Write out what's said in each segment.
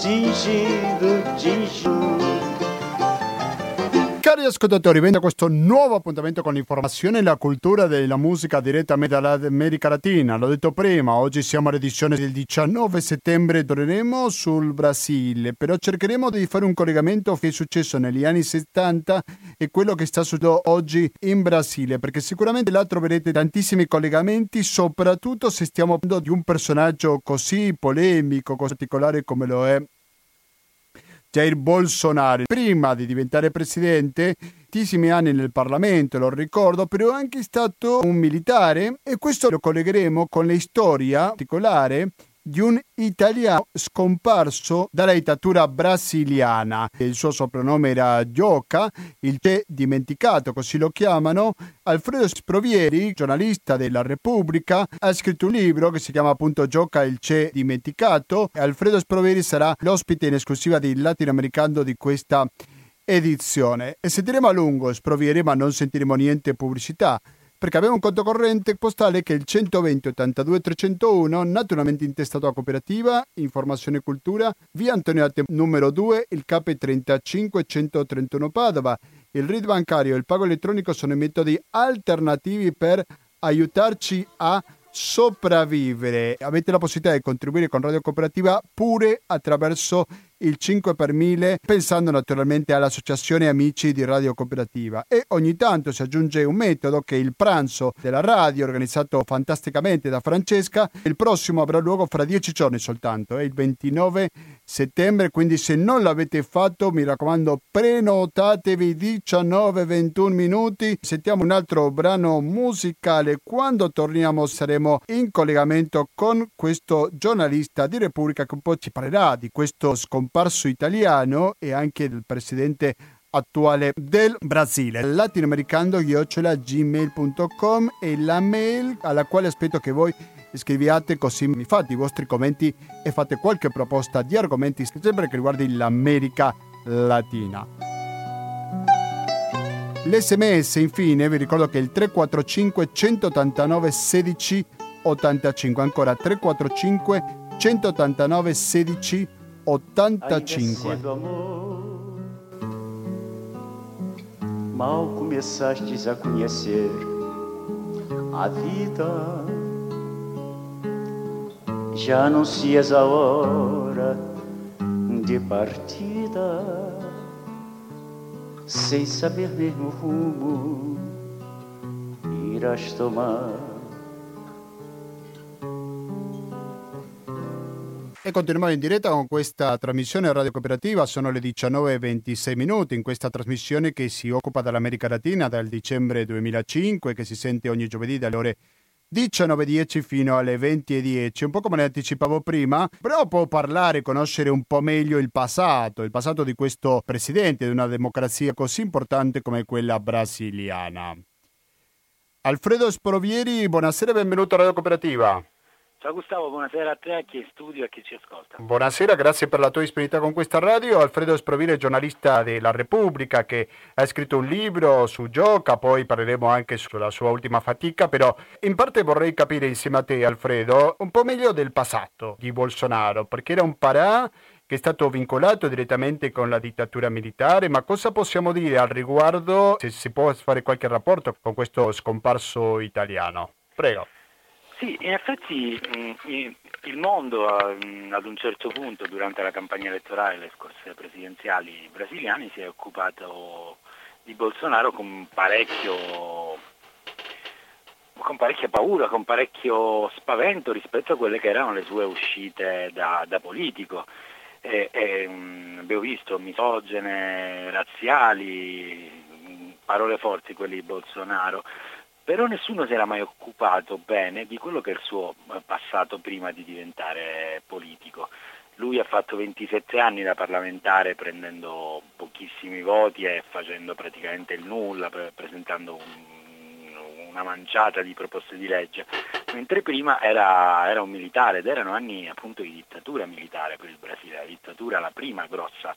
自信自信 Ascoltatori, benvenuti a questo nuovo appuntamento con l'informazione e la cultura della musica direttamente dall'America Latina. L'ho detto prima, oggi siamo all'edizione del 19 settembre, torneremo sul Brasile, però cercheremo di fare un collegamento che è successo negli anni 70 e quello che sta succedendo oggi in Brasile, perché sicuramente là troverete tantissimi collegamenti, soprattutto se stiamo parlando di un personaggio così polemico, così particolare come lo è Jair Bolsonaro, prima di diventare presidente, tantissimi anni nel Parlamento, lo ricordo, però è anche stato un militare e questo lo collegheremo con la storia particolare di un italiano scomparso dalla dittatura brasiliana. Il suo soprannome era Gioca, il Che dimenticato, così lo chiamano. Alfredo Sprovieri, giornalista della Repubblica, ha scritto un libro che si chiama appunto Gioca il Che dimenticato. Alfredo Sprovieri sarà l'ospite in esclusiva di latinoamericano di questa edizione. E sentiremo a lungo Sprovieri, ma non sentiremo niente pubblicità perché abbiamo un conto corrente postale che è il 120 82 301, naturalmente intestato a cooperativa, informazione e cultura, via Antonio Atte numero 2, il CAP 35 131 Padova. Il RID bancario e il pago elettronico sono i metodi alternativi per aiutarci a sopravvivere. Avete la possibilità di contribuire con Radio Cooperativa pure attraverso il 5 per 1000 pensando naturalmente all'associazione amici di Radio Cooperativa. E ogni tanto si aggiunge un metodo che è il pranzo della radio organizzato fantasticamente da Francesca. Il prossimo avrà luogo fra 10 giorni soltanto è il 29 settembre. Quindi se non l'avete fatto mi raccomando prenotatevi 19-21 minuti. Sentiamo un altro brano musicale. Quando torniamo saremo in collegamento con questo giornalista di Repubblica che un po' ci parlerà di questo scomparso scomparso italiano e anche del presidente attuale del Brasile. latinoamericano-gmail.com è la mail alla quale aspetto che voi scriviate così mi fate i vostri commenti e fate qualche proposta di argomenti sempre che riguardi l'America Latina. L'SMS infine vi ricordo che è il 345 189 16 85 ancora 345 189 16 85 85. Mal começastes a conhecer a vida, já anuncias a hora de partida, sem saber mesmo o rumo irás tomar. E continuiamo in diretta con questa trasmissione Radio Cooperativa, sono le 19.26 minuti in questa trasmissione che si occupa dell'America Latina dal dicembre 2005 che si sente ogni giovedì dalle ore 19.10 fino alle 20.10, un po' come ne anticipavo prima, però può parlare, conoscere un po' meglio il passato, il passato di questo presidente di una democrazia così importante come quella brasiliana. Alfredo Sprovieri, buonasera e benvenuto a Radio Cooperativa. Ciao Gustavo, buonasera a te, a chi è in studio e a chi ci ascolta. Buonasera, grazie per la tua disponibilità con questa radio. Alfredo Sprovile, giornalista della Repubblica, che ha scritto un libro su Gioca, poi parleremo anche sulla sua ultima fatica, però in parte vorrei capire insieme a te, Alfredo, un po' meglio del passato di Bolsonaro, perché era un parà che è stato vincolato direttamente con la dittatura militare, ma cosa possiamo dire al riguardo, se si può fare qualche rapporto con questo scomparso italiano? Prego. Sì, in effetti il mondo ad un certo punto durante la campagna elettorale, le scorse presidenziali brasiliane, si è occupato di Bolsonaro con con parecchia paura, con parecchio spavento rispetto a quelle che erano le sue uscite da, da politico. E, e, abbiamo visto misogene, razziali, parole forti quelli di Bolsonaro però nessuno si era mai occupato bene di quello che è il suo eh, passato prima di diventare politico. Lui ha fatto 27 anni da parlamentare prendendo pochissimi voti e facendo praticamente il nulla, presentando un, una manciata di proposte di legge, mentre prima era, era, un militare ed erano anni appunto di dittatura militare per il Brasile, la dittatura la prima grossa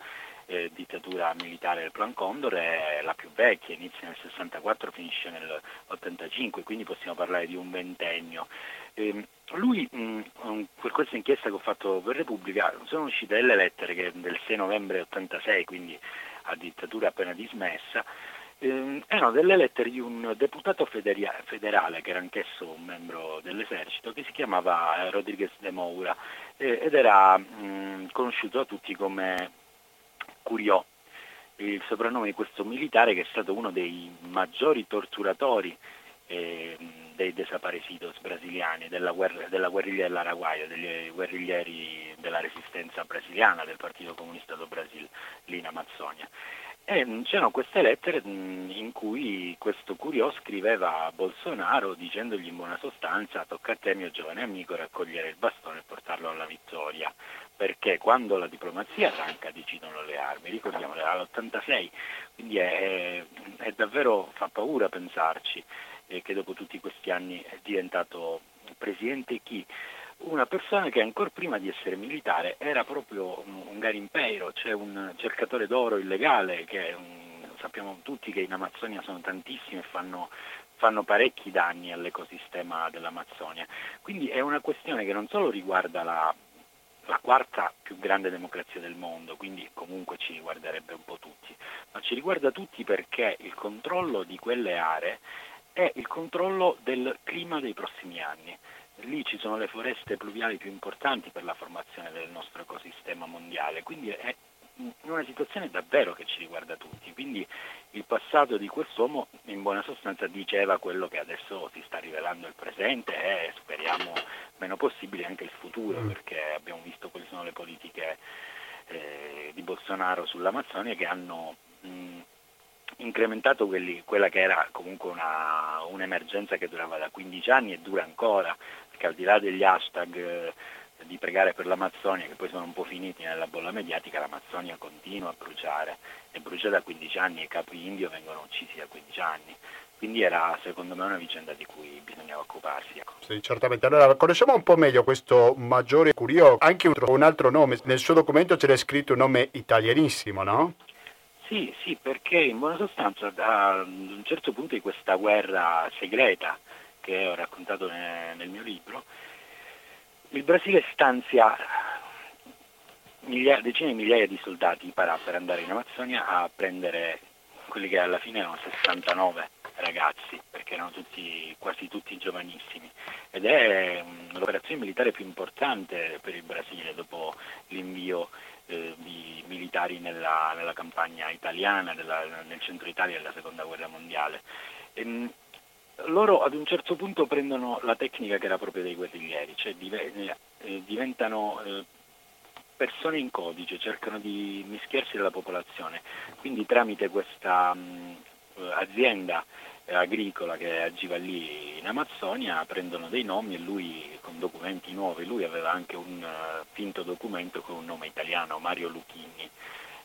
eh, dittatura militare del Plan Condor è la più vecchia, inizia nel 64, finisce nel 85, quindi possiamo parlare di un ventennio. Eh, lui, mh, per questa inchiesta che ho fatto per Repubblica, sono uscite delle lettere che del 6 novembre 86, quindi a dittatura appena dismessa, eh, erano delle lettere di un deputato federale, che era anch'esso un membro dell'esercito, che si chiamava Rodriguez de Moura eh, ed era mh, conosciuto da tutti come Curiò, il soprannome di questo militare che è stato uno dei maggiori torturatori eh, dei desaparecidos brasiliani, della, guerra, della guerriglia dell'Araguaio, degli guerriglieri della resistenza brasiliana del Partito Comunista do Brasil lì in Amazzonia. E c'erano queste lettere in cui questo Curiò scriveva a Bolsonaro dicendogli in buona sostanza tocca a te mio giovane amico raccogliere il bastone e portarlo alla vittoria, perché quando la diplomazia tanca decidono le armi, ricordiamolo era l'86, quindi è, è davvero fa paura pensarci eh, che dopo tutti questi anni è diventato presidente chi? Una persona che ancora prima di essere militare era proprio un, un garimpeiro, cioè un cercatore d'oro illegale che un, sappiamo tutti che in Amazzonia sono tantissimi e fanno, fanno parecchi danni all'ecosistema dell'Amazzonia. Quindi è una questione che non solo riguarda la, la quarta più grande democrazia del mondo, quindi comunque ci riguarderebbe un po' tutti, ma ci riguarda tutti perché il controllo di quelle aree è il controllo del clima dei prossimi anni. Lì ci sono le foreste pluviali più importanti per la formazione del nostro ecosistema mondiale, quindi è una situazione davvero che ci riguarda tutti. Quindi il passato di quest'uomo in buona sostanza diceva quello che adesso si sta rivelando il presente e speriamo meno possibile anche il futuro, mm. perché abbiamo visto quali sono le politiche eh, di Bolsonaro sull'Amazzonia che hanno mh, incrementato quelli, quella che era comunque una, un'emergenza che durava da 15 anni e dura ancora, perché al di là degli hashtag eh, di pregare per l'Amazzonia che poi sono un po' finiti nella bolla mediatica, l'Amazzonia continua a bruciare e brucia da 15 anni e i capi indio vengono uccisi da 15 anni. Quindi era secondo me una vicenda di cui bisognava occuparsi. Ecco. Sì, certamente. Allora, conosciamo un po' meglio questo Maggiore Curio, anche un, un altro nome. Nel suo documento c'era scritto un nome italianissimo, no? Sì, sì, perché in buona sostanza da un certo punto di questa guerra segreta che ho raccontato nel, nel mio libro, il Brasile stanzia migliaia, decine di migliaia di soldati per, per andare in Amazzonia a prendere quelli che alla fine erano 69 ragazzi, perché erano tutti, quasi tutti giovanissimi. Ed è um, l'operazione militare più importante per il Brasile dopo l'invio eh, di militari nella, nella campagna italiana, della, nel centro Italia della seconda guerra mondiale. E, ehm, loro ad un certo punto prendono la tecnica che era proprio dei guerriglieri, cioè div- eh, diventano eh, persone in codice, cercano di mischiarsi della popolazione, quindi tramite questa mh, azienda agricola che agiva lì in Amazzonia prendono dei nomi e lui con documenti nuovi, lui aveva anche un finto documento con un nome italiano, Mario Lucchini,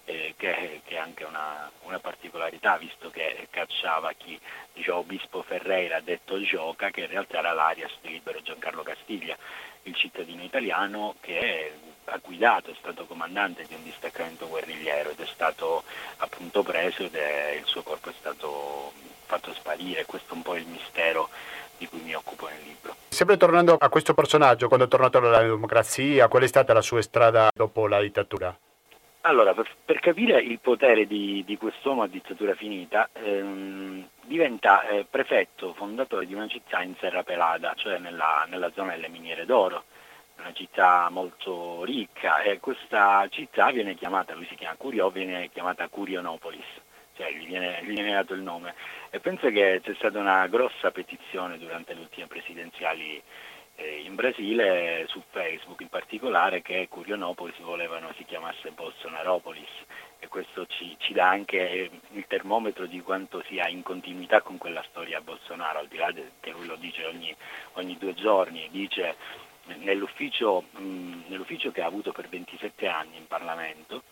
eh, che, che, è anche una, una, particolarità visto che cacciava chi diciamo Obispo Ferreira detto Gioca che in realtà era l'Arias di Libero Giancarlo Castiglia, il cittadino italiano che ha guidato, è stato comandante di un distaccamento guerrigliero ed è stato appunto preso ed è, il suo corpo è stato fatto sparire, questo è un po' il mistero di cui mi occupo nel libro. Sempre tornando a questo personaggio, quando è tornato alla democrazia, qual è stata la sua strada dopo la dittatura? Allora, per, per capire il potere di, di quest'uomo a dittatura finita, ehm, diventa eh, prefetto fondatore di una città in Serra Pelada, cioè nella, nella zona delle miniere d'oro, una città molto ricca e questa città viene chiamata, lui si chiama Curio, viene chiamata Curionopolis cioè gli viene, gli viene dato il nome. E penso che c'è stata una grossa petizione durante le ultime presidenziali in Brasile, su Facebook in particolare, che Curionopolis volevano si chiamasse Bolsonaropolis. E questo ci, ci, dà anche il termometro di quanto sia in continuità con quella storia Bolsonaro, al di là che lui lo dice ogni, ogni due giorni, dice nell'ufficio, mh, nell'ufficio che ha avuto per 27 anni in Parlamento,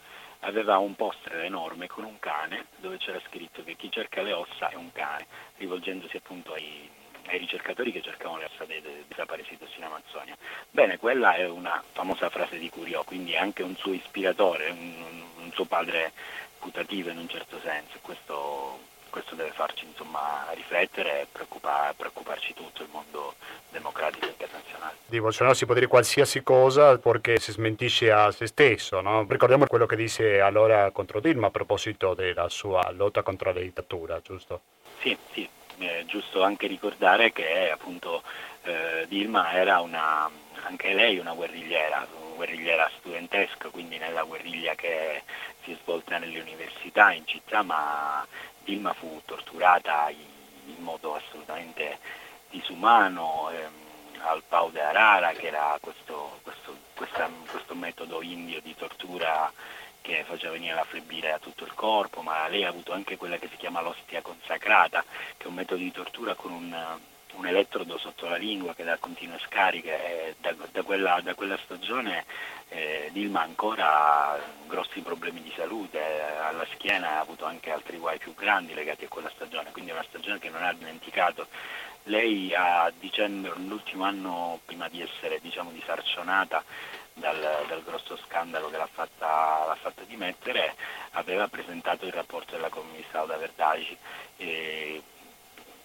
aveva un poster enorme con un cane dove c'era scritto che chi cerca le ossa è un cane, rivolgendosi appunto ai, ai ricercatori che cercavano le ossa dei, desaparecidos in Amazzonia. Bene, quella è una famosa frase di Curiò, quindi è anche un suo ispiratore, un, un suo padre putativo in un certo senso. Questo, questo deve farci insomma, riflettere e preoccupar, preoccuparci tutto il mondo democratico internazionale. Di Bolsonaro si può dire qualsiasi cosa perché si smentisce a se stesso, no? ricordiamo quello che disse allora contro Dilma a proposito della sua lotta contro la dittatura, giusto? Sì, sì, è giusto anche ricordare che appunto eh, Dilma era una, anche lei una guerrigliera, una guerrigliera studentesca, quindi nella guerriglia che si è svolta nelle università in città, ma Dilma fu torturata in modo assolutamente disumano ehm, al Pau de Arara, che era questo, questo, questa, questo metodo indio di tortura che faceva venire la flebbile a tutto il corpo, ma lei ha avuto anche quella che si chiama l'ostia consacrata, che è un metodo di tortura con un, un elettrodo sotto la lingua che dà continue scariche. Da, da, quella, da quella, stagione eh, Dilma ancora ha grossi problemi di salute, alla schiena ha avuto anche altri guai più grandi legati a quella stagione, quindi è una stagione che non ha dimenticato. Lei a dicembre, l'ultimo anno prima di essere diciamo, disarcionata dal, dal, grosso scandalo che l'ha fatta, l'ha fatta, dimettere, aveva presentato il rapporto della commessa Auda Verdaci. E,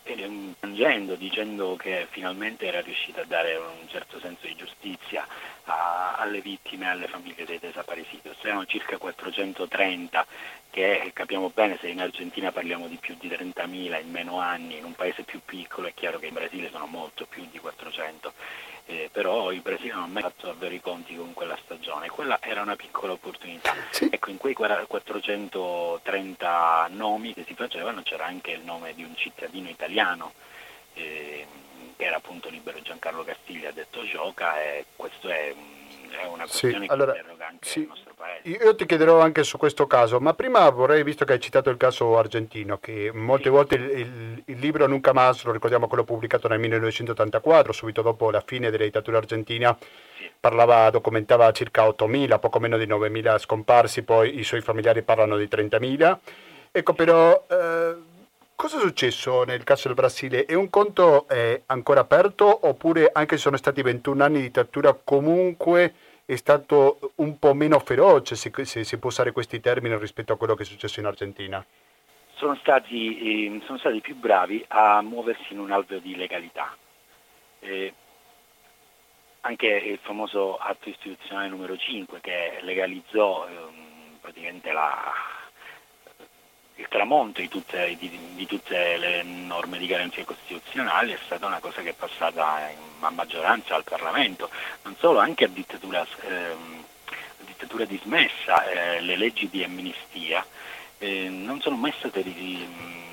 piangendo, dicendo che finalmente era riuscita a dare un certo senso di giustizia a, alle vittime e alle famiglie dei desaparecidos. Erano circa 430 che capiamo bene se in Argentina parliamo di più di 30.000 in meno anni, in un paese più piccolo è chiaro che in Brasile sono molto più di 400 eh, però il Brasile non ha mai fatto davvero i conti con quella stagione, quella era una piccola opportunità. Sì. Ecco, in quei 430 nomi che si facevano c'era anche il nome di un cittadino italiano, eh, che era appunto libero Giancarlo Castiglia, detto Gioca, e questo è un è una questione sì, che allora, interroga anche sì, il nostro paese. Io ti chiederò anche su questo caso, ma prima vorrei, visto che hai citato il caso argentino, che molte sì. volte il, il, il, libro Nunca Más, lo ricordiamo quello pubblicato nel 1984, subito dopo la fine della dittatura argentina, parlava, documentava circa 8.000, poco meno di 9.000 scomparsi, poi i suoi familiari parlano di 30.000. Ecco però... Eh, Cosa è successo nel caso del Brasile? È un conto eh, ancora aperto oppure anche se sono stati 21 anni di dittatura comunque è stato un po' meno feroce, se, se si può usare questi termini rispetto a quello che è successo in Argentina? Sono stati, eh, sono stati più bravi a muoversi in un alveo di legalità. Eh, anche il famoso atto istituzionale numero 5 che legalizzò eh, praticamente la, il tramonto di tutte, di, di tutte, le norme di garanzia costituzionali è stata una cosa che è passata a maggioranza al Parlamento, non solo, anche a dittatura, a dittatura dismessa, eh, le leggi di amnistia eh, non sono mai state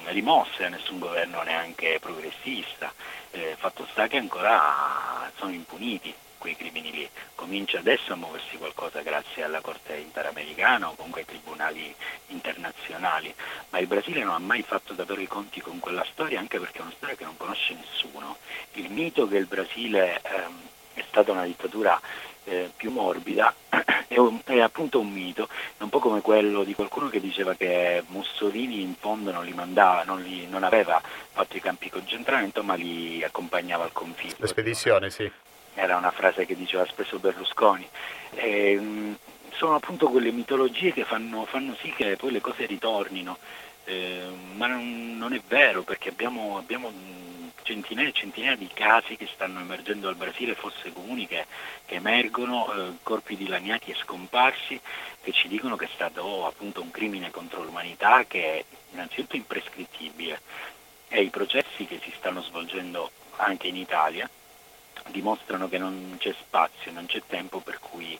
rimosse da nessun governo neanche progressista, eh, fatto sta che ancora sono impuniti quei crimini lì. Comincia adesso a muoversi qualcosa grazie alla Corte Interamericana o comunque ai tribunali internazionali, ma il Brasile non ha mai fatto davvero i conti con quella storia anche perché è una storia che non conosce nessuno. Il mito che il Brasile ehm, è stata una dittatura eh, più morbida è, un, è, appunto un mito, è un po' come quello di qualcuno che diceva che Mussolini in fondo non li mandava, non, li, non aveva fatto i campi di concentramento ma li accompagnava al confine. La spedizione, sì era una frase che diceva spesso Berlusconi. E, ehm, sono appunto quelle mitologie che fanno, fanno, sì che poi le cose ritornino, eh, ma non, non, è vero perché abbiamo, abbiamo, centinaia e centinaia di casi che stanno emergendo al Brasile, fosse comuni che, che emergono, eh, corpi dilaniati e scomparsi, che ci dicono che è stato oh, appunto un crimine contro l'umanità che è innanzitutto imprescrittibile e i processi che si stanno svolgendo anche in Italia dimostrano che non c'è spazio, non c'è tempo per cui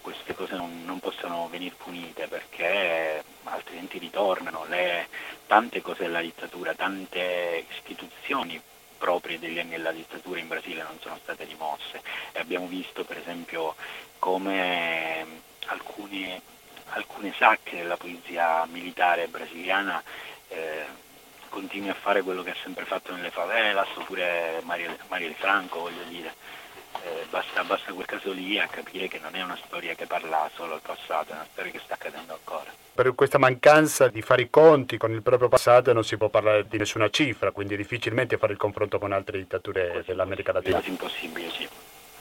queste cose non, non possono venire punite perché altrimenti ritornano. Le, tante cose della dittatura, tante istituzioni proprie degli anni della dittatura in Brasile non sono state rimosse. E abbiamo visto per esempio come alcune, alcune sacche della polizia militare brasiliana eh, continui a fare quello che ha sempre fatto nelle favelas, oppure Marielle Franco, voglio dire. Eh, basta, basta, quel caso lì a capire che non è una storia che parla solo al passato, è una storia che sta accadendo ancora. Per questa mancanza di fare i conti con il proprio passato non si può parlare di nessuna cifra, quindi difficilmente fare il confronto con altre dittature dell'America Latina. È impossibile, sì.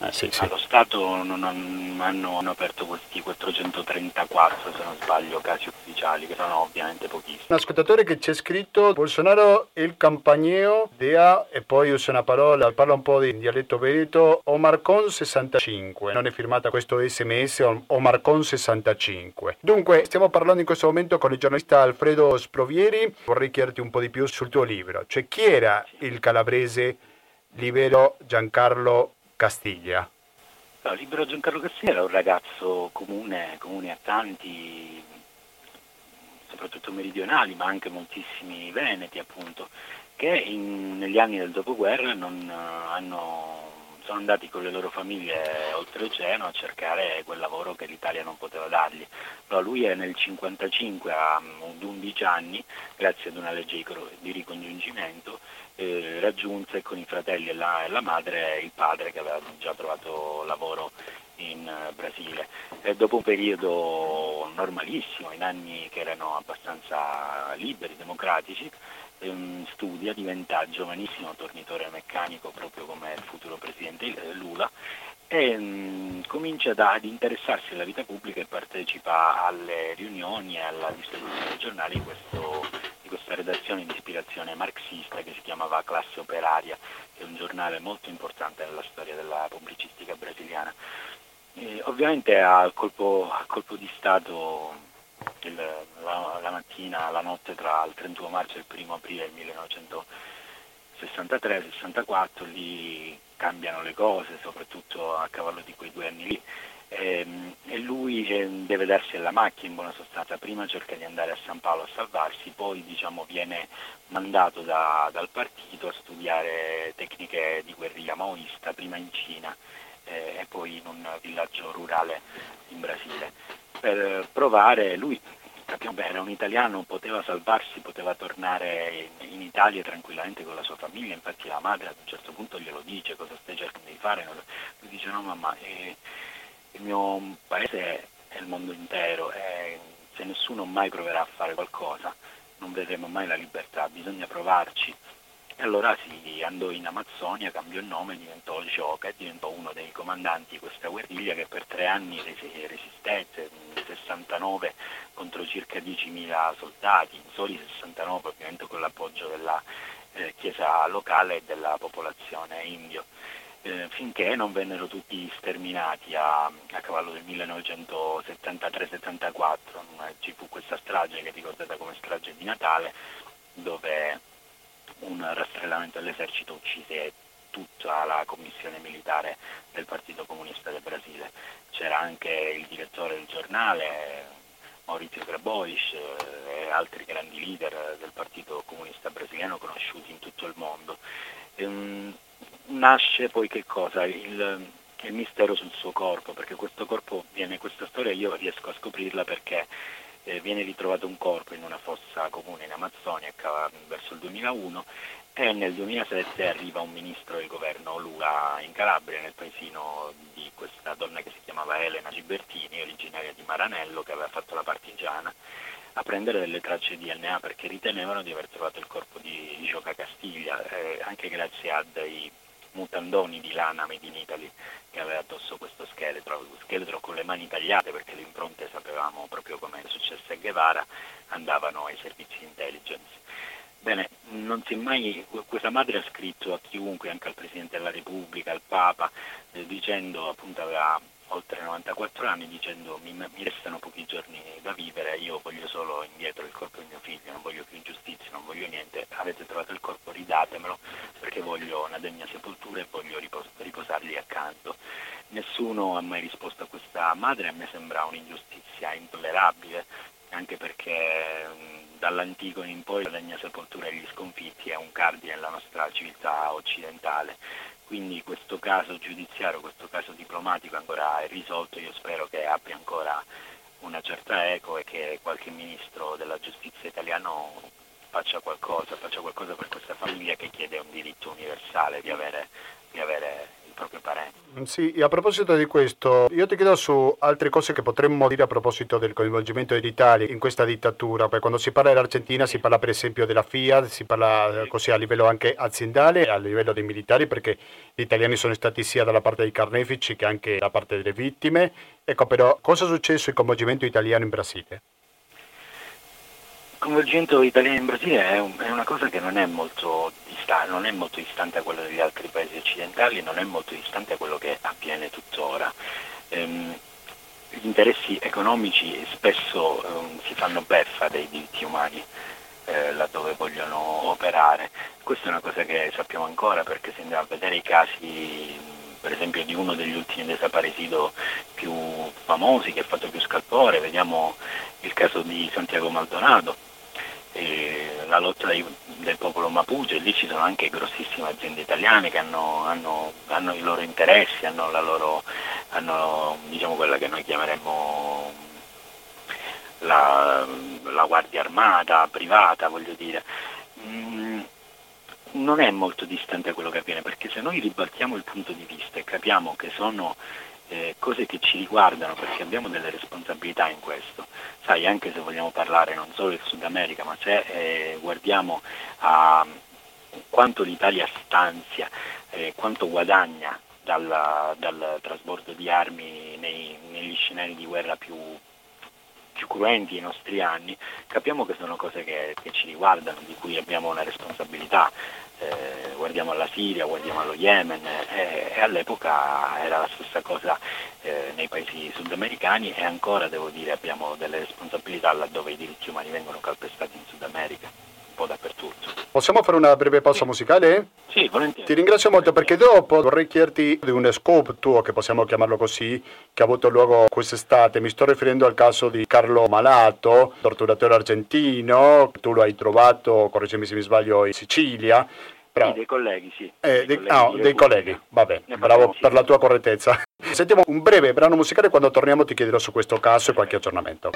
Eh, sì, sì. Allo Stato non hanno, hanno, aperto questi 434, se non sbaglio, casi ufficiali, che sono ovviamente pochissimi. Un ascoltatore che c'è scritto Bolsonaro il campagneo dea, e poi usa una parola, parla un po' in dialetto veneto, Omarcon 65. Non è firmata questo sms Omarcon 65. Dunque, stiamo parlando in questo momento con il giornalista Alfredo Sprovieri. Vorrei chiederti un po' di più sul tuo libro. Cioè, chi era il calabrese libero Giancarlo Castiglia? No, Libero Giancarlo Castiglia era un ragazzo comune, comune a tanti, soprattutto meridionali, ma anche moltissimi veneti appunto, che in, negli anni del dopoguerra non, hanno sono andati con le loro famiglie oltreoceano a cercare quel lavoro che l'Italia non poteva dargli. Però lui è nel 1955, ad 11 anni, grazie ad una legge di ricongiungimento, eh, raggiunse con i fratelli e la, e la, madre il padre che aveva già trovato lavoro in uh, Brasile. E dopo un periodo normalissimo, in anni che erano abbastanza liberi, democratici, ehm, studia, diventa giovanissimo tornitore meccanico proprio come il futuro presidente Lula e mh, mm, comincia da, ad interessarsi alla vita pubblica e partecipa alle riunioni e alla distribuzione dei giornali di, questo, questa redazione di ispirazione marxista che si chiamava Classe Operaria, che è un giornale molto importante nella storia della pubblicistica brasiliana. E, ovviamente al colpo, al colpo di Stato il, la, la, mattina, la notte tra il 31 marzo e il 1 aprile del 1963-64, lì cambiano le cose, soprattutto a cavallo di quei due anni lì. E, ehm, e lui eh, deve darsi alla macchina in buona sostanza, prima cerca di andare a San Paolo a salvarsi, poi diciamo, viene mandato da, dal partito a studiare tecniche di guerriglia maoista, prima in Cina eh, e poi in un villaggio rurale in Brasile per provare, lui capiamo bene, un italiano, poteva salvarsi, poteva tornare in, Italia tranquillamente con la sua famiglia, infatti la madre ad un certo punto glielo dice cosa stai cercando di fare, lui dice no mamma, eh, il mio paese è il mondo intero e se nessuno mai proverà a fare qualcosa non vedremo mai la libertà, bisogna provarci. E allora si andò in Amazzonia, cambiò il nome, diventò Gioca e diventò uno dei comandanti di questa guerriglia che per tre anni resistette, 69 contro circa 10.000 soldati, in soli 69 ovviamente con l'appoggio della eh, chiesa locale e della popolazione indio. Eh, finché non vennero tutti sterminati a, a cavallo del 1973-74, ci fu questa strage che è ricordata come strage di Natale, dove un rastrellamento dell'esercito uccise tutta la commissione militare del Partito Comunista del Brasile. C'era anche il direttore del giornale, Maurizio Grabois eh, e altri grandi leader del Partito Comunista brasiliano conosciuti in tutto il mondo. Ehm, nasce poi che cosa? Il, il mistero sul suo corpo, perché questo corpo viene, questa storia io riesco a scoprirla perché eh, viene ritrovato un corpo in una fossa comune in Amazzonia verso il 2001 e nel 2007 arriva un ministro del governo Lula in Calabria, nel paesino di questa donna che si chiamava Elena Gibertini, originaria di Maranello, che aveva fatto la partigiana, a prendere delle tracce DNA perché ritenevano di aver trovato il corpo di Gioca Castiglia, eh, anche grazie a dei mutandoni di lana made in Italy che aveva addosso questo scheletro, scheletro con le mani tagliate perché le impronte sapevamo proprio come è successo a Guevara, andavano ai servizi intelligence. Bene, non si è mai, questa madre ha scritto a chiunque, anche al Presidente della Repubblica, al Papa, eh, dicendo, appunto aveva oltre 94 anni, dicendo mi, mi, restano pochi giorni da vivere, io voglio solo indietro il corpo di mio figlio, non voglio più ingiustizia, non voglio niente, avete trovato il corpo, ridatemelo voglio una degna sepoltura e voglio ripos- riposargli accanto. Nessuno ha mai risposto a questa madre, a me sembra un'ingiustizia intollerabile, anche perché dall'antico in poi la degna sepoltura degli sconfitti è un cardine nella nostra civiltà occidentale. Quindi questo caso giudiziario, questo caso diplomatico ancora è risolto, io spero che abbia ancora una certa eco e che qualche ministro della giustizia italiano faccia qualcosa, faccia qualcosa per questa famiglia che chiede un diritto universale di avere, di avere il proprio parente. Sì, a proposito di questo, io ti chiedo su altre cose che potremmo dire a proposito del coinvolgimento dell'Italia in questa dittatura, perché quando si parla dell'Argentina si parla per esempio della Fiat, si parla così a livello anche aziendale, a livello dei militari, perché gli italiani sono stati sia dalla parte dei carnefici che anche dalla parte delle vittime. Ecco, però cosa è successo il coinvolgimento italiano in Brasile? Il coinvolgimento italiano in Brasile è, un, è, una cosa che non è, distante, non è molto distante da quello degli altri paesi occidentali, non è molto distante da quello che avviene tuttora. Ehm, gli interessi economici spesso ehm, si fanno beffa dei diritti umani eh, laddove vogliono operare. Questa è una cosa che sappiamo ancora perché se andiamo a vedere i casi per esempio di uno degli ultimi desaparecidos più famosi che ha fatto più scalpore, vediamo il caso di Santiago Maldonado, la lotta dei, del popolo Mapuche, lì ci sono anche grossissime aziende italiane che hanno, hanno, hanno i loro interessi, hanno, loro, hanno diciamo quella che noi chiameremmo la, la guardia armata, privata, voglio dire. Mm, non è molto distante da quello che avviene, perché se noi ribaltiamo il punto di vista e capiamo che sono eh, cose che ci riguardano perché abbiamo delle responsabilità in questo. Sai, anche se vogliamo parlare non solo del Sud America, ma se eh, guardiamo a quanto l'Italia stanzia, eh, quanto guadagna dal, dal, trasbordo di armi nei, negli scenari di guerra più, più cruenti dei nostri anni, capiamo che sono cose che, che ci riguardano, di cui abbiamo una responsabilità eh, guardiamo alla Siria, guardiamo allo Yemen eh, e all'epoca era la stessa cosa eh, nei paesi sudamericani e ancora devo dire abbiamo delle responsabilità laddove i diritti umani vengono calpestati in Sud America, po' dappertutto. Possiamo fare una breve pausa musicale? Sì, volentieri. Ti ringrazio molto perché dopo vorrei chiederti di un scoop tuo, che possiamo chiamarlo così, che ha avuto luogo quest'estate. Mi sto riferendo al caso di Carlo Malato, torturatore argentino. Tu lo hai trovato, correggimi se mi sbaglio, in Sicilia. Però... Sì, dei colleghi, sì. Eh, dei, colleghi, oh, dei colleghi, vabbè, bravo per la tua correttezza. Sentiamo un breve brano musicale, quando torniamo ti chiederò su questo caso e qualche aggiornamento.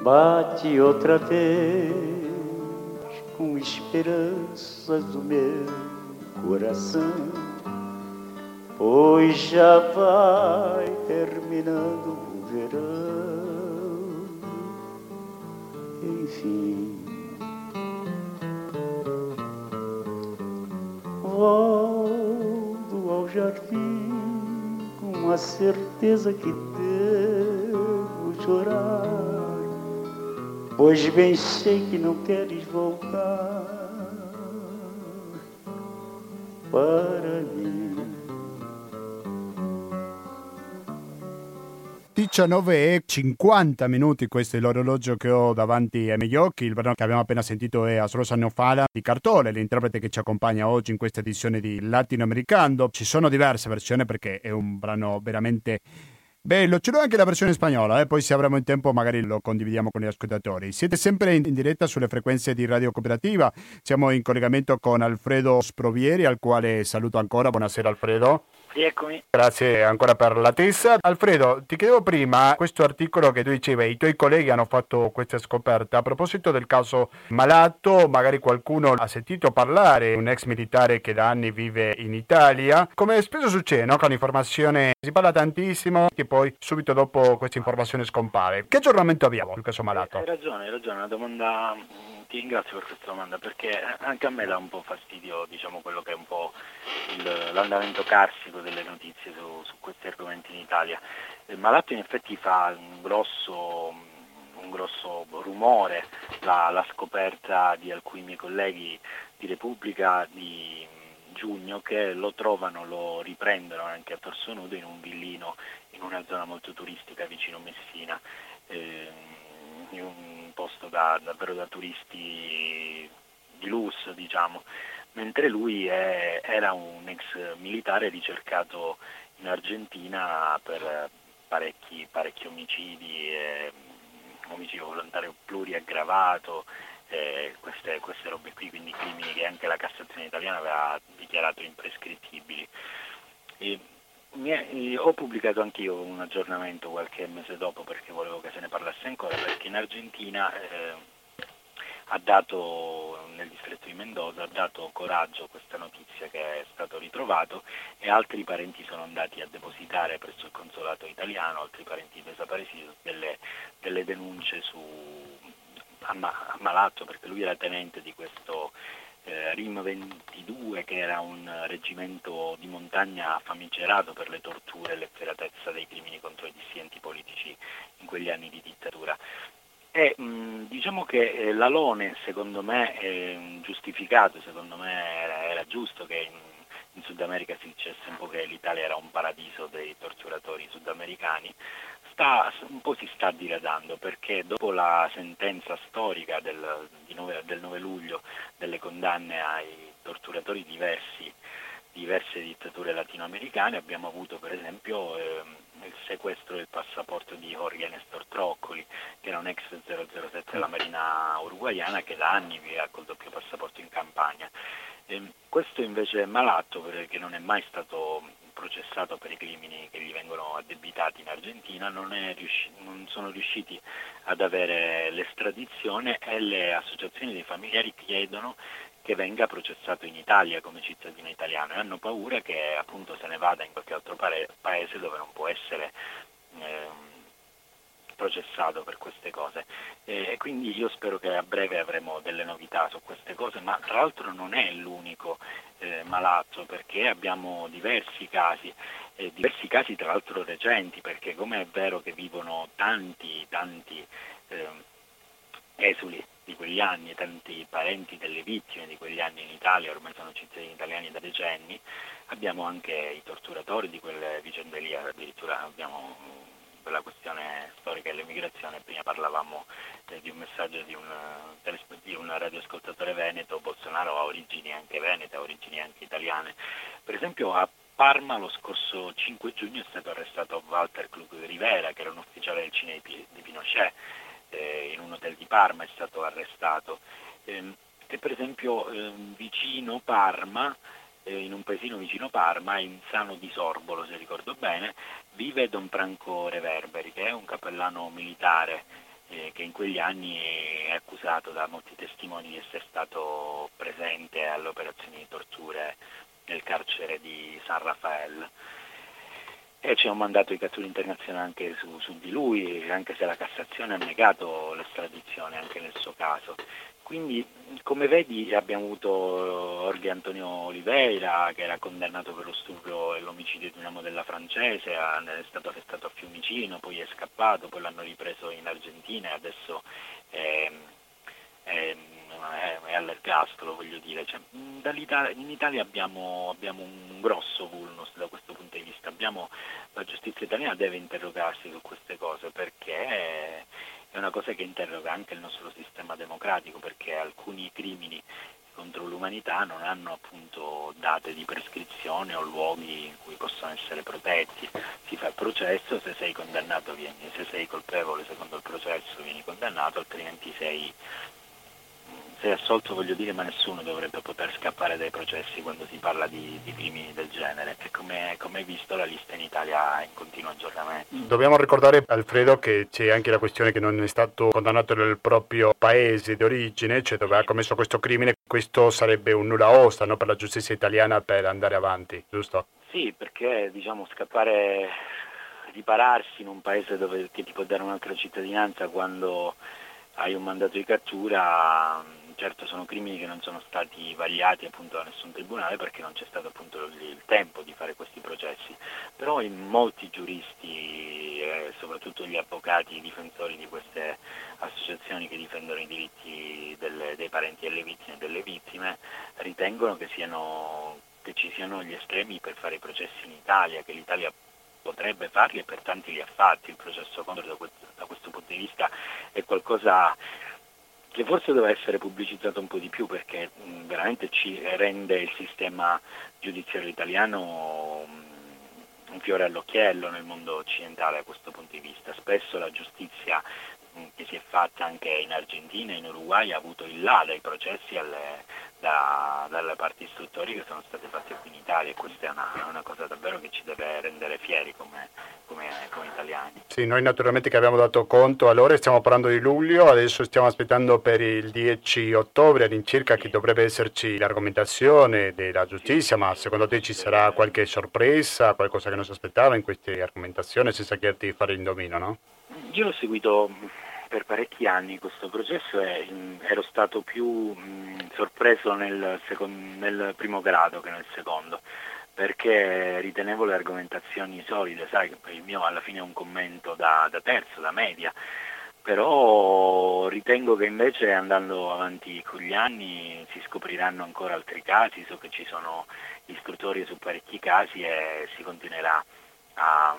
Bate outra vez com esperanças do meu coração, pois já vai terminando o verão. Enfim volto ao jardim com a certeza que devo chorar, pois bem sei que não queres voltar para mim. 19 e 50 minuti, questo è l'orologio che ho davanti ai miei occhi. Il brano che abbiamo appena sentito è Asrosa Neofala di Cartole, l'interprete che ci accompagna oggi in questa edizione di Latinoamericano. Ci sono diverse versioni perché è un brano veramente Bello, ce l'ho anche la versione spagnola, eh? poi se avremo il tempo magari lo condividiamo con gli ascoltatori. Siete sempre in, diretta sulle frequenze di Radio Cooperativa, siamo in collegamento con Alfredo Sprovieri, al quale saluto ancora. Buonasera Alfredo. Eccomi. Grazie ancora per la testa. Alfredo, ti chiedevo prima questo articolo che tu dicevi, i tuoi colleghi hanno fatto questa scoperta. A proposito del caso Malato, magari qualcuno ha sentito parlare, un ex militare che da anni vive in Italia. Come spesso succede, no? Con l'informazione si parla tantissimo e poi subito dopo questa informazione scompare. Che aggiornamento abbiamo sul caso Malato? Hai ragione, hai ragione, una domanda ti ringrazio per questa domanda perché anche a me dà un po' fastidio diciamo, quello che è un po' il, l'andamento carsico delle notizie su, su, questi argomenti in Italia. Il malato in effetti fa un grosso, un grosso rumore la, la, scoperta di alcuni miei colleghi di Repubblica di giugno che lo trovano, lo riprendono anche a torso nudo in un villino in una zona molto turistica vicino Messina. Eh, in un posto da, davvero da turisti di lusso, diciamo, mentre lui è, era un ex militare ricercato in Argentina per parecchi, parecchi omicidi, eh, omicidio volontario pluriaggravato, eh, queste, queste robe qui, quindi crimini che anche la Cassazione italiana aveva dichiarato imprescrittibili. E è, ho pubblicato anch'io un aggiornamento qualche mese dopo perché volevo che se ne parlasse ancora, perché in Argentina eh, ha dato nel distretto di Mendoza, ha dato coraggio a questa notizia che è stato ritrovato e altri parenti sono andati a depositare presso il consolato italiano, altri parenti desaparecidos, delle, delle denunce su ammalato perché lui era tenente di questo eh, RIM 22 che era un reggimento di montagna famigerato per le torture e l'efferatezza dei crimini contro i dissidenti politici in quegli anni di dittatura. E, mh, diciamo che eh, l'alone secondo me è giustificato, secondo me era, era giusto che in, in Sud America si dicesse un po' che l'Italia era un paradiso dei torturatori sudamericani, sta, un po' si sta diradando perché dopo la sentenza storica del, 9, del 9 luglio delle condanne ai torturatori diversi, diverse dittature latinoamericane abbiamo avuto per esempio eh, il sequestro del passaporto di Jorge Nestor Troccoli che era un ex 007 della Marina uruguayana che da anni viveva col doppio passaporto in campagna. Eh, questo invece è malato perché non è mai stato processato per i crimini che gli vengono addebitati in Argentina, non, riusci- non sono riusciti ad avere l'estradizione e le associazioni dei familiari chiedono che venga processato in Italia come cittadino italiano e hanno paura che appunto se ne vada in qualche altro paese dove non può essere eh, processato per queste cose. E quindi io spero che a breve avremo delle novità su queste cose, ma tra l'altro non è l'unico eh, malazzo perché abbiamo diversi casi, eh, diversi casi tra l'altro recenti, perché come è vero che vivono tanti, tanti eh, esuli di quegli anni, tanti parenti delle vittime di quegli anni in Italia, ormai sono cittadini italiani da decenni, abbiamo anche i torturatori di quelle vicende lì, addirittura abbiamo per la questione storica dell'immigrazione, prima parlavamo eh, di un messaggio di un, eh, di un radioascoltatore veneto, Bolsonaro ha origini anche venete, ha origini anche italiane. Per esempio a Parma lo scorso 5 giugno è stato arrestato Walter Klug Rivera, che era un ufficiale del cinema di Pinochet, eh, in un hotel di Parma è stato arrestato. Eh, e per esempio eh, vicino Parma eh, in un paesino vicino Parma, in Sano di Sorbolo se ricordo bene, vive Don Franco Reverberi, che è un cappellano militare eh, che in quegli anni è accusato da molti testimoni di essere stato presente alle operazioni di torture nel carcere di San Raffaele. E c'è un mandato di cattura internazionale anche su, su di lui, anche se la Cassazione ha negato l'estradizione anche nel suo caso. Quindi come vedi abbiamo avuto Orghe Antonio Oliveira che era condannato per lo stupro e l'omicidio di una modella francese, è stato arrestato a Fiumicino, poi è scappato, poi l'hanno ripreso in Argentina e adesso è, è, all'ergastolo, voglio dire. Cioè, in Italia abbiamo, abbiamo, un grosso vulnus da questo punto di vista, abbiamo, la giustizia italiana deve interrogarsi su queste cose perché è una cosa che interroga anche il nostro sistema democratico perché alcuni crimini contro l'umanità non hanno appunto date di prescrizione o luoghi in cui possono essere protetti. Si fa il processo, se sei condannato vieni, se sei colpevole secondo il processo vieni condannato, altrimenti sei sei assolto voglio dire ma nessuno dovrebbe poter scappare dai processi quando si parla di, di crimini del genere e come, come, hai visto la lista in Italia è in continuo aggiornamento. Dobbiamo ricordare Alfredo che c'è anche la questione che non è stato condannato nel proprio paese di origine, cioè dove ha commesso questo crimine, questo sarebbe un nulla osta no, per la giustizia italiana per andare avanti, giusto? Sì, perché diciamo scappare, ripararsi in un paese dove ti può dare un'altra cittadinanza quando hai un mandato di cattura certo sono crimini che non sono stati vagliati appunto da nessun tribunale perché non c'è stato appunto il tempo di fare questi processi, però in molti giuristi, eh, soprattutto gli avvocati, i difensori di queste associazioni che difendono i diritti delle, dei parenti delle vittime e delle vittime, ritengono che, siano, che ci siano gli estremi per fare i processi in Italia, che l'Italia potrebbe farli e per tanti li ha fatti, il processo contro da questo, da questo punto di vista è qualcosa che forse deve essere pubblicizzato un po' di più perché mh, veramente ci rende il sistema giudiziario italiano mh, un fiore all'occhiello nel mondo occidentale da questo punto di vista. Spesso la giustizia che si è fatta anche in Argentina e in Uruguay ha avuto il là dai processi alle, da, dalle parti istruttorie che sono state fatte qui in Italia e questa è una, una cosa davvero che ci deve rendere fieri come, come, come, italiani. Sì, noi naturalmente che abbiamo dato conto, allora stiamo parlando di luglio, adesso stiamo aspettando per il 10 ottobre all'incirca sì. che dovrebbe esserci l'argomentazione della giustizia, sì. ma secondo te ci sarà qualche sorpresa, qualcosa che non si aspettava in queste argomentazioni senza chiederti fare l'indovino, no? Io ho seguito per parecchi anni questo processo e mh, ero stato più mh, sorpreso nel, second, nel, primo grado che nel secondo perché ritenevo le argomentazioni solide, sai che il mio alla fine è un commento da, da terzo, da media, però ritengo che invece andando avanti con gli anni si scopriranno ancora altri casi, so che ci sono istruttori su parecchi casi e si continuerà a,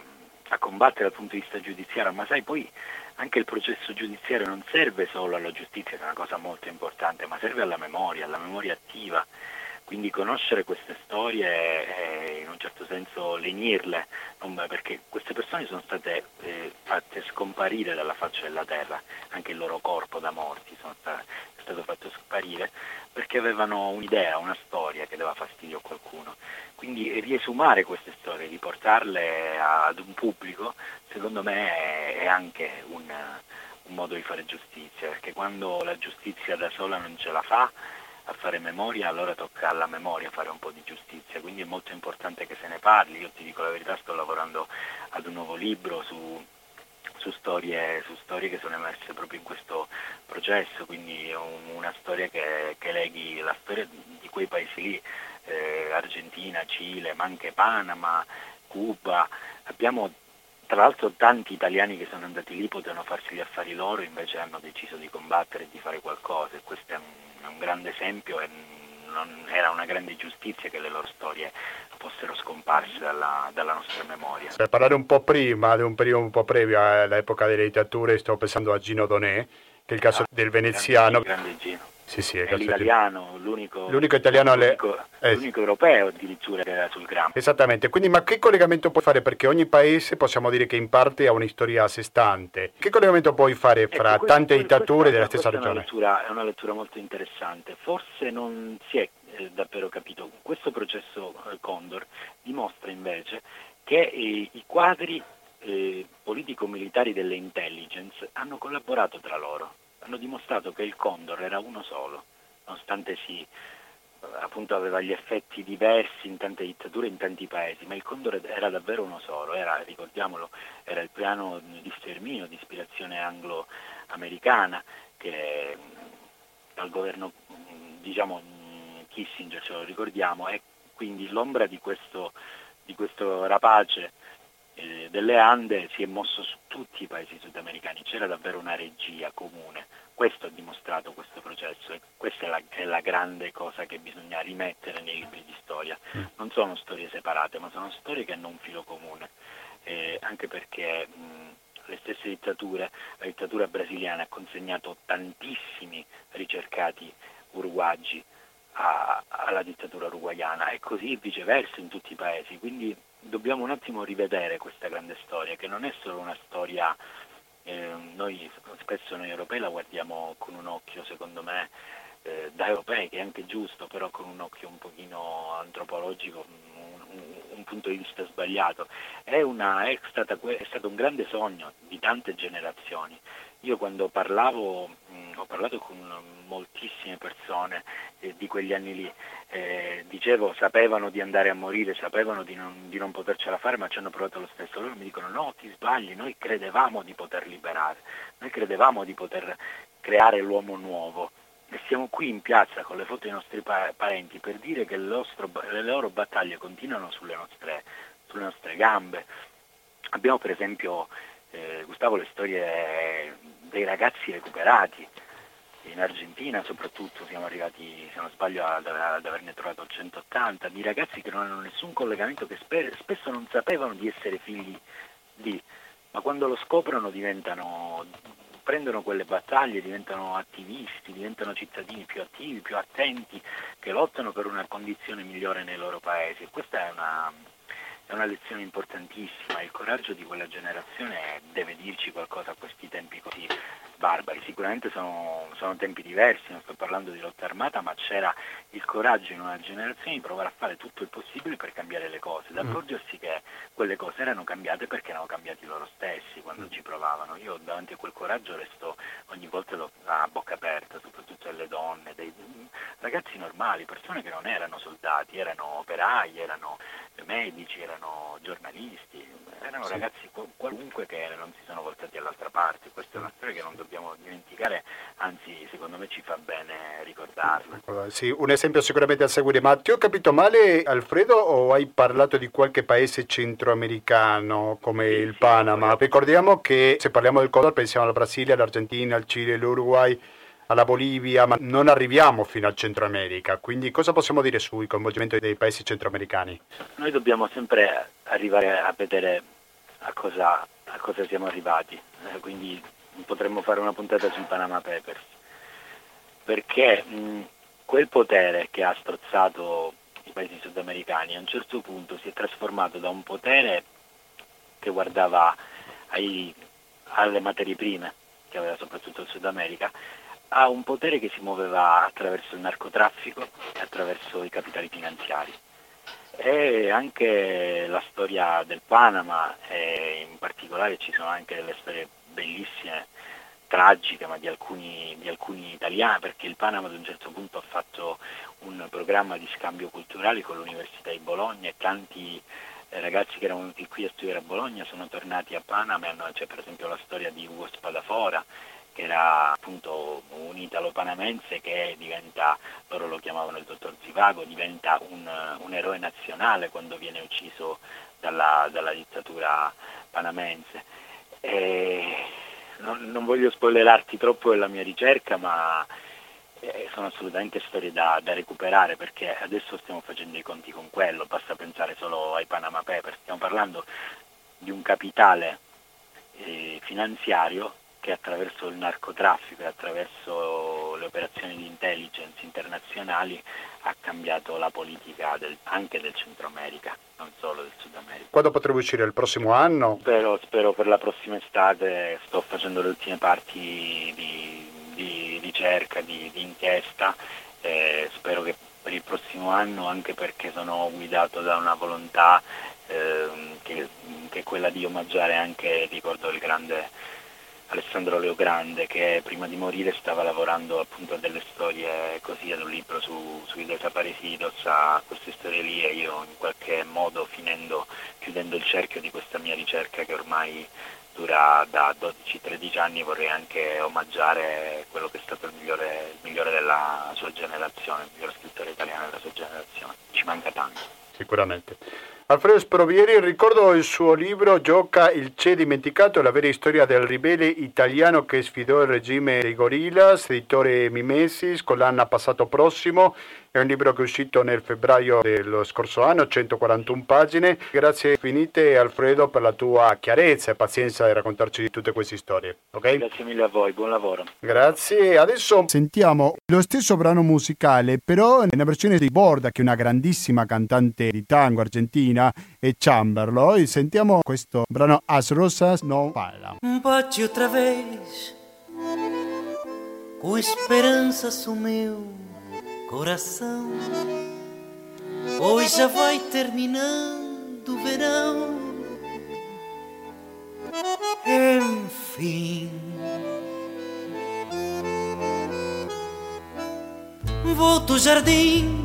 a combattere dal punto di vista giudiziario, ma sai poi anche il processo giudiziario non serve solo alla giustizia, che è una cosa molto importante, ma serve alla memoria, alla memoria attiva. Quindi conoscere queste storie e in un certo senso lenirle, perché queste persone sono state eh, fatte scomparire dalla faccia della terra, anche il loro corpo da morti sono state, stato fatto scomparire, perché avevano un'idea, una storia che dava fastidio a qualcuno. Quindi riesumare queste storie, riportarle ad un pubblico, secondo me è anche un, un modo di fare giustizia, perché quando la giustizia da sola non ce la fa, a fare memoria, allora tocca alla memoria fare un po' di giustizia, quindi è molto importante che se ne parli, io ti dico la verità, sto lavorando ad un nuovo libro su, su, storie, su storie, che sono emerse proprio in questo processo, quindi una storia che, che leghi la storia di quei paesi lì eh, Argentina, Cile, ma anche Panama, Cuba. Abbiamo tra l'altro tanti italiani che sono andati lì potevano farsi gli affari loro, invece hanno deciso di combattere e di fare qualcosa e questo è un, è un grande esempio e non, era una grande giustizia che le loro storie fossero scomparse dalla, dalla nostra memoria. Per parlare un po' prima, di un periodo un po' previo all'epoca delle dittature, sto pensando a Gino Donè, che è il caso ah, del veneziano. Grande, grande Gino sì, sì, è, è l'italiano, l'unico, l'unico, italiano l'unico, eh. l'unico europeo addirittura che era sul grammo. Esattamente, quindi ma che collegamento puoi fare? Perché ogni paese possiamo dire che in parte ha una storia a sé stante. Che collegamento puoi fare ecco, fra ecco, tante questo, dittature della stessa regione? È una, lettura, è una lettura molto interessante. Forse non si è eh, davvero capito. Questo processo eh, Condor dimostra invece che eh, i quadri politico-militari delle intelligence hanno collaborato tra loro hanno dimostrato che il Condor era uno solo, nonostante si appunto aveva gli effetti diversi in tante dittature in tanti paesi, ma il Condor era davvero uno solo, era, ricordiamolo, era il piano di sterminio di ispirazione anglo-americana che dal governo diciamo Kissinger ce lo ricordiamo e quindi l'ombra di questo, di questo rapace eh, delle Ande si è mosso su tutti i paesi sudamericani, c'era davvero una regia comune. Questo ha dimostrato questo processo e questa è la, è la grande cosa che bisogna rimettere nei libri di storia. Mm. Non sono storie separate, ma sono storie che hanno un filo comune, eh, anche perché mh, le stesse dittature, la dittatura brasiliana ha consegnato tantissimi ricercati uruguagi a, alla dittatura uruguayana e così viceversa in tutti i paesi. Quindi dobbiamo un attimo rivedere questa grande storia, che non è solo una storia, eh, noi spesso noi europei la guardiamo con un occhio, secondo me, eh, da europei, che è anche giusto, però con un occhio un pochino antropologico, un, un, un punto di vista sbagliato. È, una, è, stata, è stato un grande sogno di tante generazioni. Io quando parlavo, mh, ho parlato con moltissime persone eh, di quegli anni lì, eh, dicevo sapevano di andare a morire, sapevano di non, di non, potercela fare, ma ci hanno provato lo stesso. Loro mi dicono no, ti sbagli, noi credevamo di poter liberare, noi credevamo di poter creare l'uomo nuovo. E siamo qui in piazza con le foto dei nostri parenti per dire che nostro, le loro battaglie continuano sulle nostre, sulle nostre gambe. Abbiamo per esempio, eh, Gustavo, le storie dei ragazzi recuperati, in Argentina soprattutto siamo arrivati, se non sbaglio, ad, ad averne trovato 180, di ragazzi che non hanno nessun collegamento, che spe- spesso non sapevano di essere figli di, ma quando lo scoprono diventano, prendono quelle battaglie, diventano attivisti, diventano cittadini più attivi, più attenti, che lottano per una condizione migliore nei loro paesi. Questa è una, è una lezione importantissima, il coraggio di quella generazione deve dirci qualcosa a questi tempi così barbari. Sicuramente sono, sono, tempi diversi, non sto parlando di lotta armata, ma c'era il coraggio in una generazione di provare a fare tutto il possibile per cambiare le cose, mm. accorgersi che quelle cose erano cambiate perché erano cambiati loro stessi quando ci provavano. Io davanti a quel coraggio resto ogni volta a bocca aperta, soprattutto alle donne, dei ragazzi normali, persone che non erano soldati, erano operai, erano medici, erano giornalisti, erano sì. ragazzi qualunque che non si sono voltati all'altra parte. Questa è una storia che non dobbiamo dimenticare, anzi secondo me ci fa bene ricordarla. Sì, un esempio sicuramente a seguire, ma ti ho capito male Alfredo o hai parlato di qualche paese centroamericano come sì, il Panama? Ricordiamo che se parliamo del Codor pensiamo al Brasile, all'Argentina, al Cile, all'Uruguay alla Bolivia, ma non arriviamo fino al Centro America. Quindi cosa possiamo dire sul coinvolgimento dei paesi centroamericani? Noi dobbiamo sempre arrivare a vedere a cosa, a cosa siamo arrivati, eh, quindi potremmo fare una puntata sui Panama Papers, perché mh, quel potere che ha strozzato i paesi sudamericani a un certo punto si è trasformato da un potere che guardava ai, alle materie prime, che aveva soprattutto il Sud America, a un potere che si muoveva attraverso il narcotraffico e attraverso i capitali finanziari. E anche la storia del Panama, e in particolare ci sono anche delle storie bellissime, tragiche, ma di alcuni, di alcuni italiani, perché il Panama ad un certo punto ha fatto un programma di scambio culturale con l'Università di Bologna e tanti eh, ragazzi che erano venuti qui a studiare a Bologna sono tornati a Panama, c'è per esempio la storia di Ugo Spadafora, che era appunto un italo-panamense che diventa, loro lo chiamavano il dottor Zivago, diventa un, un eroe nazionale quando viene ucciso dalla, dalla dittatura panamense. Non, non, voglio spoilerarti troppo della mia ricerca, ma eh, sono assolutamente storie da, da, recuperare perché adesso stiamo facendo i conti con quello, basta pensare solo ai Panama Papers, stiamo parlando di un capitale eh, finanziario che attraverso il narcotraffico e attraverso le operazioni di intelligence internazionali ha cambiato la politica del, anche del Centro America, non solo del Sud America. Quando potremo uscire? Il prossimo anno? Spero, spero per la prossima estate, sto facendo le ultime parti di, di ricerca, di, di inchiesta, eh, spero che per il prossimo anno, anche perché sono guidato da una volontà eh, che, che, è quella di omaggiare anche, ricordo il grande Alessandro Leogrande che prima di morire stava lavorando appunto a delle storie così, ad un libro su, sui desaparecidos, a queste storie lì e io in qualche modo finendo, chiudendo il cerchio di questa mia ricerca che ormai dura da 12-13 anni vorrei anche omaggiare quello che è stato il migliore, il migliore della sua generazione, il migliore scrittore italiano della sua generazione. Ci manca tanto. Sicuramente. Alfredo Sprovieri, ricordo il suo libro Gioca il C'è dimenticato, la vera storia del ribelle italiano che sfidò il regime dei Gorillas, editore Mimesis, con l'anno passato prossimo. È un libro che è uscito nel febbraio dello scorso anno, 141 pagine. Grazie infinite Alfredo per la tua chiarezza e pazienza di raccontarci di tutte queste storie. Okay? Grazie mille a voi, buon lavoro. Grazie. Adesso sentiamo lo stesso brano musicale, però nella versione di Borda, che è una grandissima cantante di tango argentina, e Chamberlo. E sentiamo questo brano As Rosas No Parlam. Un bacio outra vez, com esperança sumiu coração. Hoje já vai terminando o verão. Enfim, vou do jardim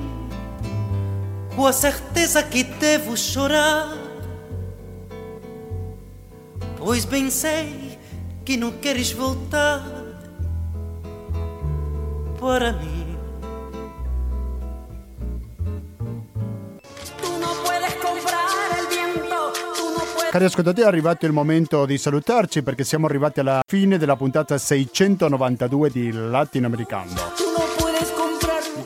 com a certeza que devo chorar. Pois bem sei que não queres voltar para mim. Cari ascoltatori, è arrivato il momento di salutarci perché siamo arrivati alla fine della puntata 692 di Latinoamericano.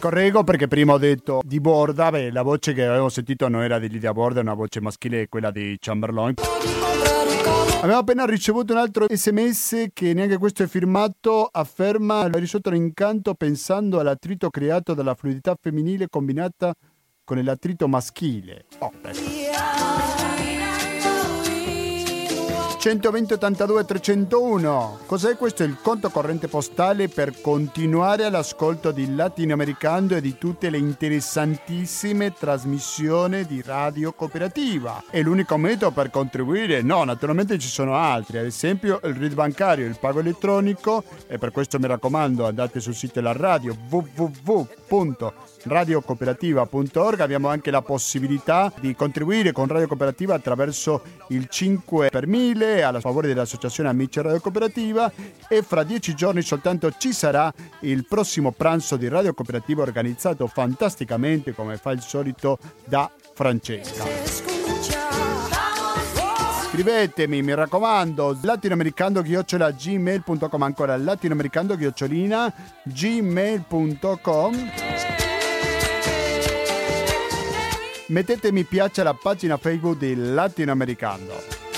Correggo perché prima ho detto di Borda, beh, la voce che avevo sentito non era di Lidia Borda, è una voce maschile, quella di Chamberlain. Abbiamo appena ricevuto un altro sms che neanche questo è firmato, afferma ho risolto l'incanto pensando all'attrito creato dalla fluidità femminile combinata con l'attrito maschile. Oh, 120 82 301. Cos'è questo? Il conto corrente postale per continuare all'ascolto di Latinoamericano e di tutte le interessantissime trasmissioni di radio cooperativa. È l'unico metodo per contribuire? No, naturalmente ci sono altri, ad esempio il RID bancario, il pago elettronico e per questo mi raccomando andate sul sito della radio www.radiocooperativa.org abbiamo anche la possibilità di contribuire con Radio Cooperativa attraverso il 5 per 1000 a favore dell'Associazione Amici Radio Cooperativa e fra dieci giorni soltanto ci sarà il prossimo pranzo di Radio Cooperativa organizzato fantasticamente come fa il solito da Francesca. Scrivetemi, mi raccomando, latinoamericando-gmail.com ancora latinoamericando-gmail.com Mettete mi piace alla pagina Facebook di Latinoamericano.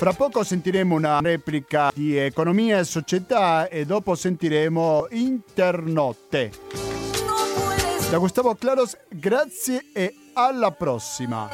Fra poco sentiremo una replica di Economia e Società e dopo sentiremo Internotte. Da Gustavo Claros, grazie e alla prossima.